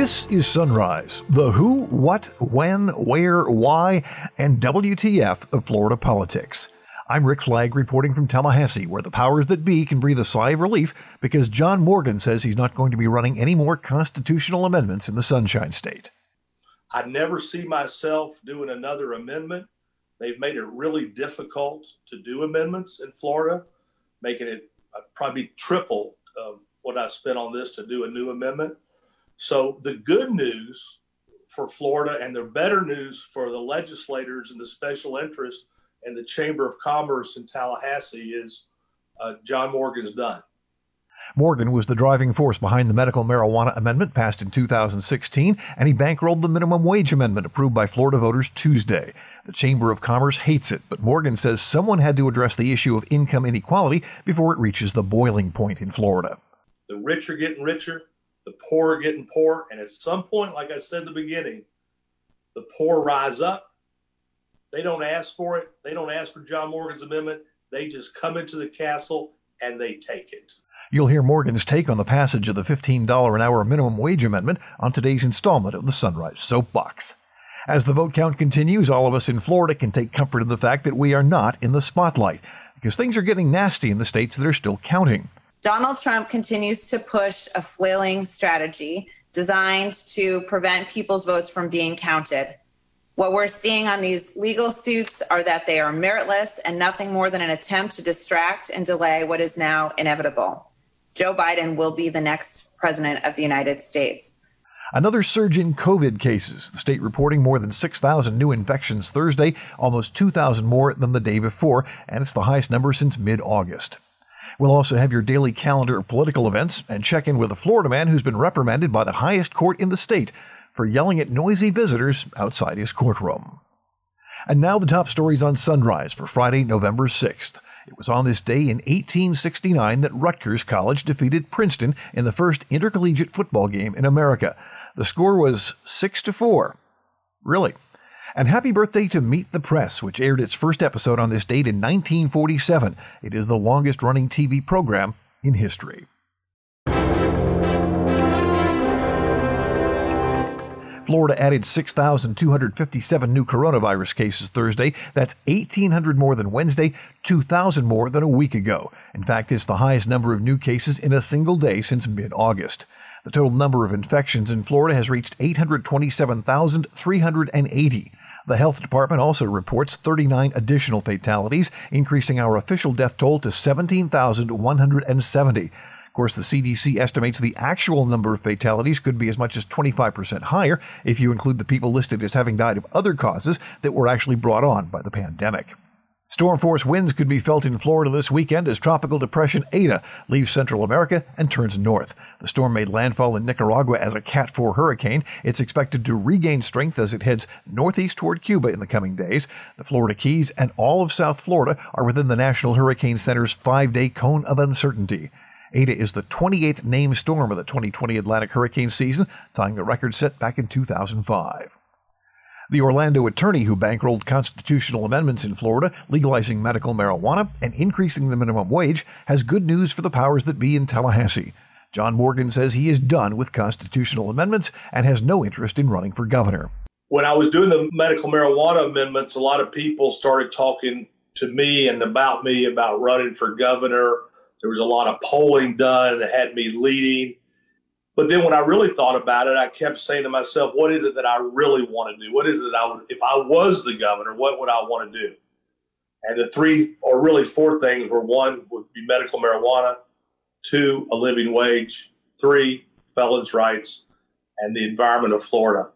This is Sunrise, the who, what, when, where, why, and WTF of Florida politics. I'm Rick Flagg reporting from Tallahassee, where the powers that be can breathe a sigh of relief because John Morgan says he's not going to be running any more constitutional amendments in the Sunshine State. I never see myself doing another amendment. They've made it really difficult to do amendments in Florida, making it uh, probably triple what I spent on this to do a new amendment. So the good news for Florida and the better news for the legislators and the special interest and the Chamber of Commerce in Tallahassee is uh, John Morgan's done. Morgan was the driving force behind the medical marijuana amendment passed in 2016, and he bankrolled the minimum wage amendment approved by Florida voters Tuesday. The Chamber of Commerce hates it, but Morgan says someone had to address the issue of income inequality before it reaches the boiling point in Florida. The rich are getting richer, the poor are getting poor. And at some point, like I said in the beginning, the poor rise up. They don't ask for it. They don't ask for John Morgan's amendment. They just come into the castle and they take it. You'll hear Morgan's take on the passage of the $15 an hour minimum wage amendment on today's installment of the Sunrise Soapbox. As the vote count continues, all of us in Florida can take comfort in the fact that we are not in the spotlight because things are getting nasty in the states that are still counting. Donald Trump continues to push a flailing strategy designed to prevent people's votes from being counted. What we're seeing on these legal suits are that they are meritless and nothing more than an attempt to distract and delay what is now inevitable. Joe Biden will be the next president of the United States. Another surge in COVID cases. The state reporting more than 6,000 new infections Thursday, almost 2,000 more than the day before, and it's the highest number since mid August. We'll also have your daily calendar of political events and check in with a Florida man who's been reprimanded by the highest court in the state for yelling at noisy visitors outside his courtroom. And now the top stories on Sunrise for Friday, November 6th. It was on this day in 1869 that Rutgers College defeated Princeton in the first intercollegiate football game in America. The score was 6 to 4. Really? And happy birthday to Meet the Press, which aired its first episode on this date in 1947. It is the longest running TV program in history. Florida added 6,257 new coronavirus cases Thursday. That's 1,800 more than Wednesday, 2,000 more than a week ago. In fact, it's the highest number of new cases in a single day since mid August. The total number of infections in Florida has reached 827,380. The health department also reports 39 additional fatalities, increasing our official death toll to 17,170. Of course, the CDC estimates the actual number of fatalities could be as much as 25% higher if you include the people listed as having died of other causes that were actually brought on by the pandemic. Storm force winds could be felt in Florida this weekend as Tropical Depression Eta leaves Central America and turns north. The storm made landfall in Nicaragua as a Cat 4 hurricane. It's expected to regain strength as it heads northeast toward Cuba in the coming days. The Florida Keys and all of South Florida are within the National Hurricane Center's five day cone of uncertainty. Eta is the 28th named storm of the 2020 Atlantic hurricane season, tying the record set back in 2005. The Orlando attorney who bankrolled constitutional amendments in Florida legalizing medical marijuana and increasing the minimum wage has good news for the powers that be in Tallahassee. John Morgan says he is done with constitutional amendments and has no interest in running for governor. When I was doing the medical marijuana amendments, a lot of people started talking to me and about me about running for governor. There was a lot of polling done that had me leading. But then when I really thought about it, I kept saying to myself, what is it that I really want to do? What is it that I would, if I was the governor, what would I want to do? And the three, or really four things were one would be medical marijuana, two, a living wage, three, felons' rights, and the environment of Florida.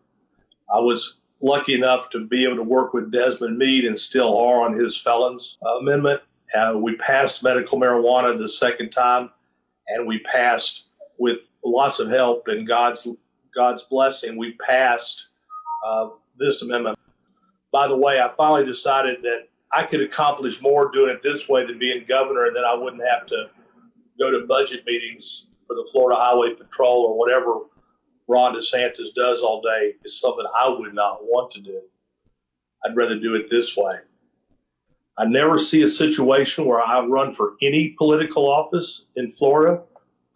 I was lucky enough to be able to work with Desmond Meade and still are on his felons amendment. Uh, we passed medical marijuana the second time, and we passed with lots of help and God's God's blessing, we passed uh, this amendment. By the way, I finally decided that I could accomplish more doing it this way than being governor, and then I wouldn't have to go to budget meetings for the Florida Highway Patrol or whatever Ron DeSantis does all day. Is something I would not want to do. I'd rather do it this way. I never see a situation where I run for any political office in Florida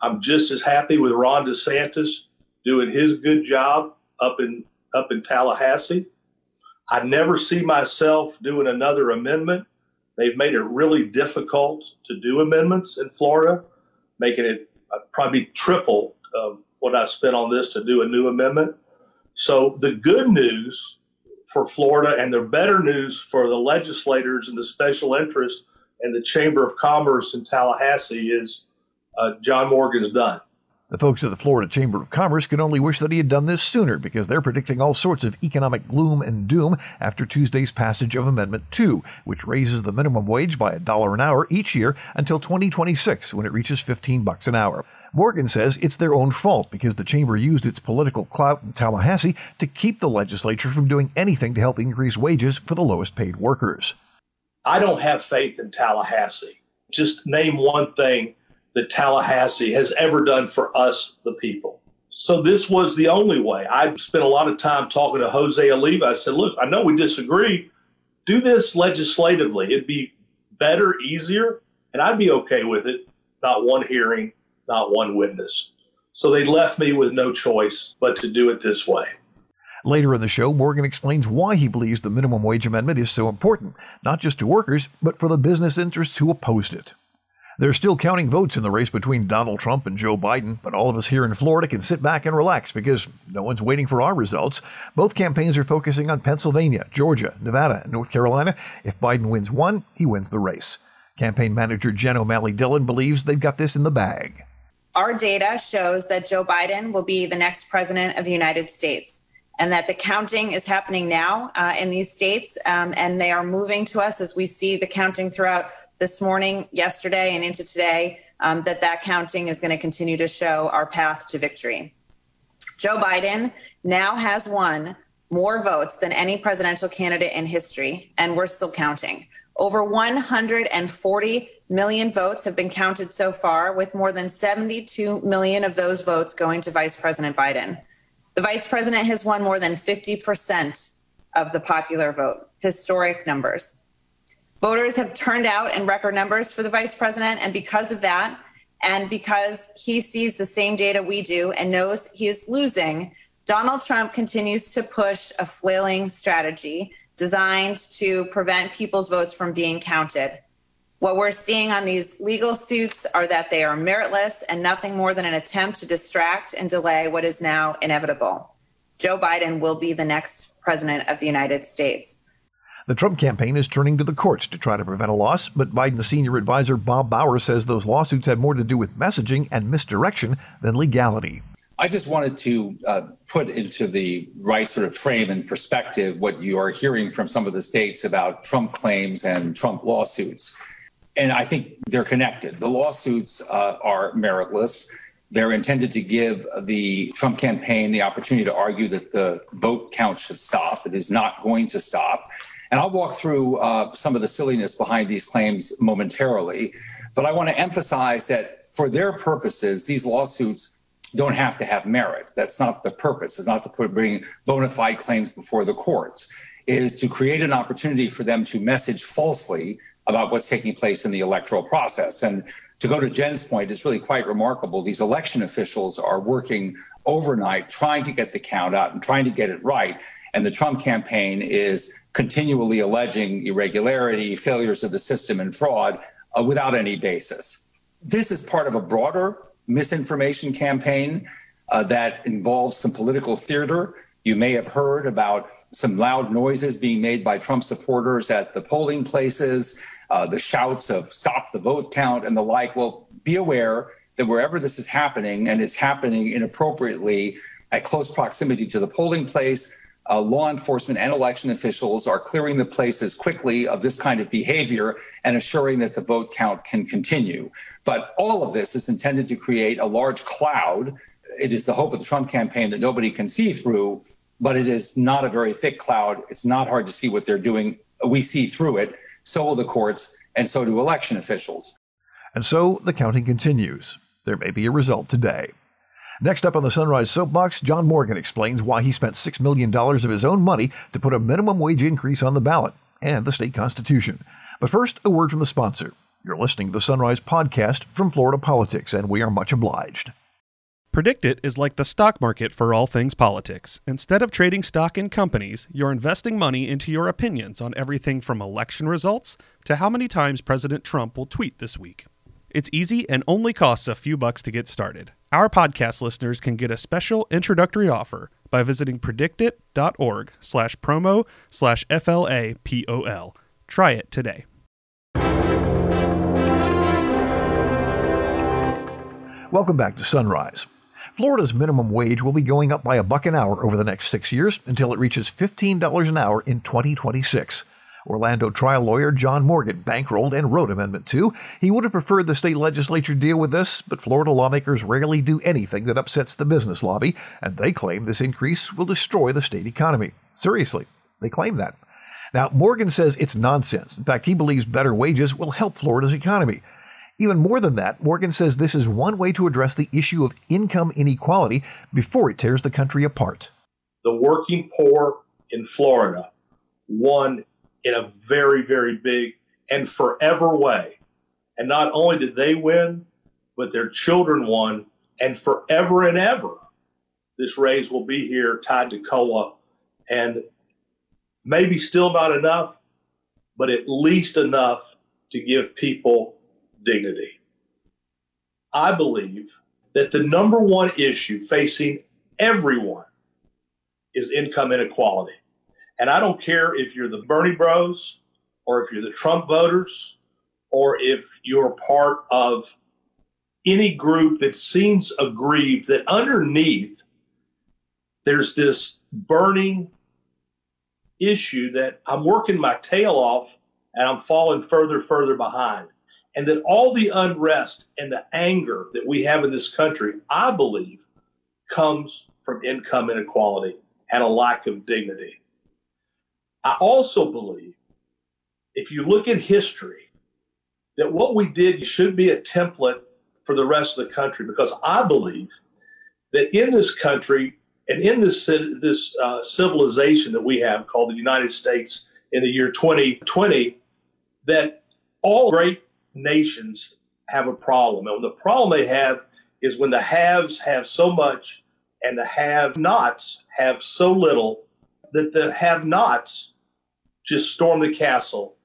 I'm just as happy with Ron DeSantis doing his good job up in up in Tallahassee. I never see myself doing another amendment. They've made it really difficult to do amendments in Florida, making it uh, probably triple um, what I spent on this to do a new amendment. So the good news for Florida and the better news for the legislators and the special interest and the Chamber of Commerce in Tallahassee is uh, John Morgan's done. The folks at the Florida Chamber of Commerce can only wish that he had done this sooner because they're predicting all sorts of economic gloom and doom after Tuesday's passage of Amendment 2, which raises the minimum wage by a dollar an hour each year until 2026 when it reaches 15 bucks an hour. Morgan says it's their own fault because the chamber used its political clout in Tallahassee to keep the legislature from doing anything to help increase wages for the lowest paid workers. I don't have faith in Tallahassee. Just name one thing that Tallahassee has ever done for us, the people. So this was the only way. I spent a lot of time talking to Jose Oliva. I said, look, I know we disagree. Do this legislatively. It'd be better, easier, and I'd be okay with it. Not one hearing, not one witness. So they left me with no choice but to do it this way. Later in the show, Morgan explains why he believes the minimum wage amendment is so important, not just to workers, but for the business interests who opposed it. They're still counting votes in the race between Donald Trump and Joe Biden, but all of us here in Florida can sit back and relax because no one's waiting for our results. Both campaigns are focusing on Pennsylvania, Georgia, Nevada, and North Carolina. If Biden wins one, he wins the race. Campaign manager Jen O'Malley Dillon believes they've got this in the bag. Our data shows that Joe Biden will be the next president of the United States and that the counting is happening now uh, in these states, um, and they are moving to us as we see the counting throughout this morning, yesterday, and into today um, that that counting is going to continue to show our path to victory. Joe Biden now has won more votes than any presidential candidate in history, and we're still counting. Over 140 million votes have been counted so far, with more than 72 million of those votes going to Vice President Biden. The vice president has won more than 50% of the popular vote, historic numbers. Voters have turned out in record numbers for the vice president. And because of that, and because he sees the same data we do and knows he is losing, Donald Trump continues to push a flailing strategy designed to prevent people's votes from being counted. What we're seeing on these legal suits are that they are meritless and nothing more than an attempt to distract and delay what is now inevitable. Joe Biden will be the next president of the United States. The Trump campaign is turning to the courts to try to prevent a loss, but Biden's senior advisor Bob Bauer says those lawsuits have more to do with messaging and misdirection than legality. I just wanted to uh, put into the right sort of frame and perspective what you are hearing from some of the states about Trump claims and Trump lawsuits. And I think they're connected. The lawsuits uh, are meritless. They're intended to give the Trump campaign the opportunity to argue that the vote count should stop. It is not going to stop. And I'll walk through uh, some of the silliness behind these claims momentarily. But I want to emphasize that for their purposes, these lawsuits don't have to have merit. That's not the purpose. It's not to put, bring bona fide claims before the courts. It is to create an opportunity for them to message falsely about what's taking place in the electoral process. And to go to Jen's point, it's really quite remarkable. These election officials are working overnight trying to get the count out and trying to get it right. And the Trump campaign is continually alleging irregularity, failures of the system, and fraud uh, without any basis. This is part of a broader misinformation campaign uh, that involves some political theater. You may have heard about some loud noises being made by Trump supporters at the polling places, uh, the shouts of stop the vote count and the like. Well, be aware that wherever this is happening, and it's happening inappropriately at close proximity to the polling place, uh, law enforcement and election officials are clearing the places quickly of this kind of behavior and assuring that the vote count can continue. But all of this is intended to create a large cloud. It is the hope of the Trump campaign that nobody can see through, but it is not a very thick cloud. It's not hard to see what they're doing. We see through it. So will the courts, and so do election officials. And so the counting continues. There may be a result today. Next up on the Sunrise Soapbox, John Morgan explains why he spent $6 million of his own money to put a minimum wage increase on the ballot and the state constitution. But first, a word from the sponsor. You're listening to the Sunrise Podcast from Florida Politics, and we are much obliged. PredictIt is like the stock market for all things politics. Instead of trading stock in companies, you're investing money into your opinions on everything from election results to how many times President Trump will tweet this week. It's easy and only costs a few bucks to get started. Our podcast listeners can get a special introductory offer by visiting predictit.org slash promo slash FLAPOL. Try it today. Welcome back to Sunrise. Florida's minimum wage will be going up by a buck an hour over the next six years until it reaches $15 an hour in 2026. Orlando trial lawyer John Morgan bankrolled and wrote Amendment 2. He would have preferred the state legislature deal with this, but Florida lawmakers rarely do anything that upsets the business lobby, and they claim this increase will destroy the state economy. Seriously, they claim that. Now, Morgan says it's nonsense. In fact, he believes better wages will help Florida's economy. Even more than that, Morgan says this is one way to address the issue of income inequality before it tears the country apart. The working poor in Florida won in a very, very big and forever way. And not only did they win, but their children won, and forever and ever, this raise will be here tied to COLA. And maybe still not enough, but at least enough to give people dignity. I believe that the number one issue facing everyone is income inequality. And I don't care if you're the Bernie bros or if you're the Trump voters or if you're part of any group that seems aggrieved that underneath there's this burning issue that I'm working my tail off and I'm falling further, further behind and that all the unrest and the anger that we have in this country, I believe, comes from income inequality and a lack of dignity. I also believe, if you look at history, that what we did should be a template for the rest of the country because I believe that in this country and in this, this uh, civilization that we have called the United States in the year 2020, that all great nations have a problem. And the problem they have is when the haves have so much and the have nots have so little that the have nots just storm the castle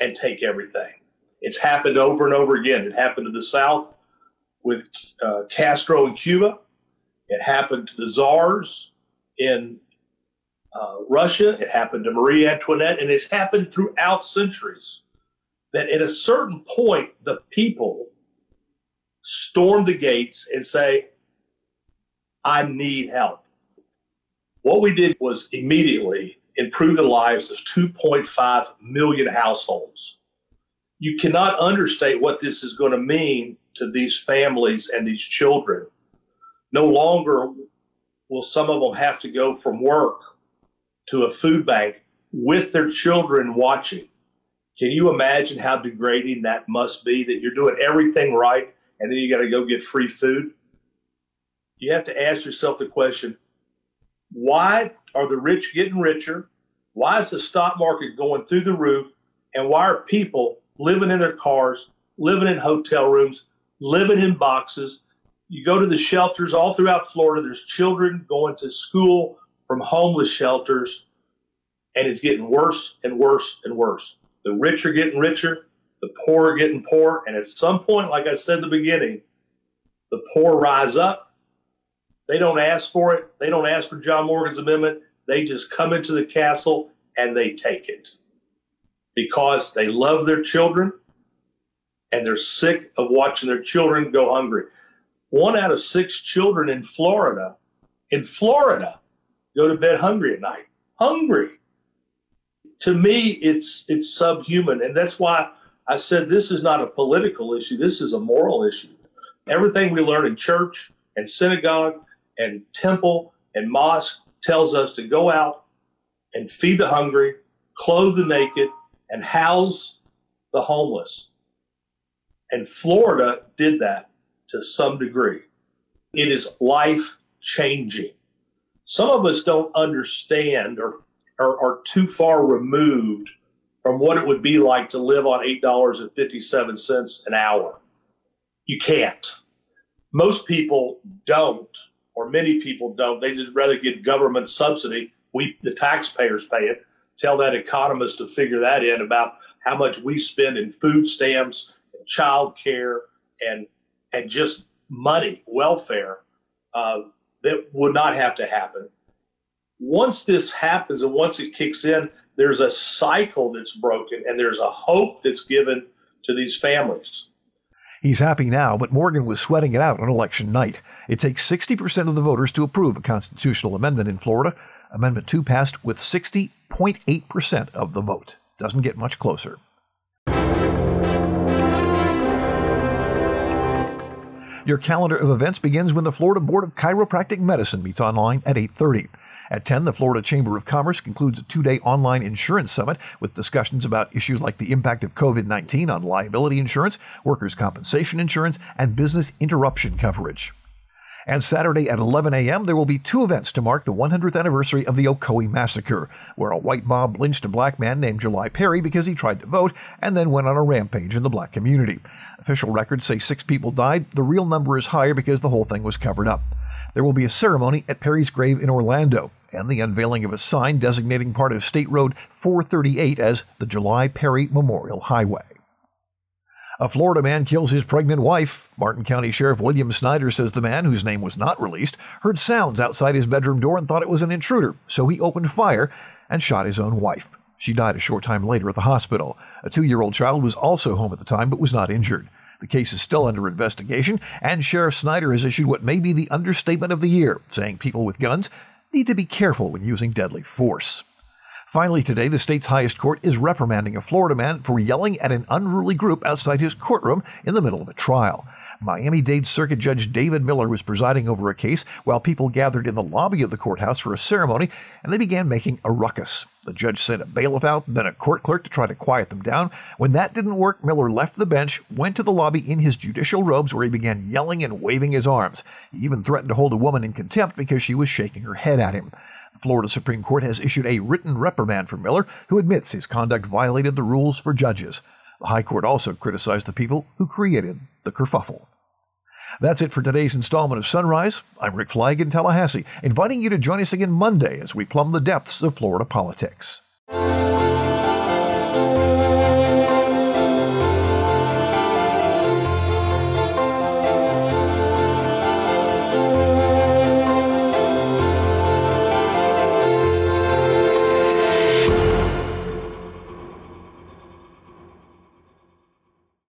and take everything. It's happened over and over again. It happened to the South with uh, Castro in Cuba. It happened to the czars in uh, Russia. It happened to Marie Antoinette, and it's happened throughout centuries that at a certain point, the people storm the gates and say, I need help. What we did was immediately improve the lives of 2.5 million households. You cannot understate what this is going to mean to these families and these children. No longer will some of them have to go from work to a food bank with their children watching. Can you imagine how degrading that must be that you're doing everything right and then you got to go get free food? You have to ask yourself the question why are the rich getting richer? Why is the stock market going through the roof? And why are people living in their cars, living in hotel rooms, living in boxes? You go to the shelters all throughout Florida, there's children going to school from homeless shelters, and it's getting worse and worse and worse. The rich are getting richer, the poor are getting poor, and at some point, like I said in the beginning, the poor rise up. They don't ask for it. They don't ask for John Morgan's amendment. They just come into the castle and they take it because they love their children and they're sick of watching their children go hungry. One out of six children in Florida, in Florida, go to bed hungry at night. Hungry to me, it's it's subhuman, and that's why I said this is not a political issue. This is a moral issue. Everything we learn in church and synagogue and temple and mosque tells us to go out and feed the hungry, clothe the naked, and house the homeless. And Florida did that to some degree. It is life changing. Some of us don't understand or are, are too far removed from what it would be like to live on $8.57 an hour. You can't. Most people don't, or many people don't. They just rather get government subsidy. We, the taxpayers, pay it. Tell that economist to figure that in about how much we spend in food stamps, and child care, and and just money, welfare. Uh, that would not have to happen. Once this happens and once it kicks in, there's a cycle that's broken and there's a hope that's given to these families. He's happy now, but Morgan was sweating it out on election night. It takes 60% of the voters to approve a constitutional amendment in Florida. Amendment 2 passed with 60.8% of the vote. Doesn't get much closer. Your calendar of events begins when the Florida Board of Chiropractic Medicine meets online at 8:30. At 10, the Florida Chamber of Commerce concludes a two-day online insurance summit with discussions about issues like the impact of COVID-19 on liability insurance, workers' compensation insurance, and business interruption coverage. And Saturday at 11 a.m., there will be two events to mark the 100th anniversary of the Ocoee Massacre, where a white mob lynched a black man named July Perry because he tried to vote and then went on a rampage in the black community. Official records say six people died. The real number is higher because the whole thing was covered up. There will be a ceremony at Perry's grave in Orlando and the unveiling of a sign designating part of State Road 438 as the July Perry Memorial Highway. A Florida man kills his pregnant wife. Martin County Sheriff William Snyder says the man, whose name was not released, heard sounds outside his bedroom door and thought it was an intruder, so he opened fire and shot his own wife. She died a short time later at the hospital. A two year old child was also home at the time but was not injured. The case is still under investigation, and Sheriff Snyder has issued what may be the understatement of the year, saying people with guns need to be careful when using deadly force. Finally, today, the state's highest court is reprimanding a Florida man for yelling at an unruly group outside his courtroom in the middle of a trial. Miami Dade Circuit Judge David Miller was presiding over a case while people gathered in the lobby of the courthouse for a ceremony, and they began making a ruckus. The judge sent a bailiff out, then a court clerk to try to quiet them down. When that didn't work, Miller left the bench, went to the lobby in his judicial robes, where he began yelling and waving his arms. He even threatened to hold a woman in contempt because she was shaking her head at him. Florida Supreme Court has issued a written reprimand for Miller, who admits his conduct violated the rules for judges. The High Court also criticized the people who created the kerfuffle. That's it for today's installment of Sunrise. I'm Rick Flagg in Tallahassee, inviting you to join us again Monday as we plumb the depths of Florida politics.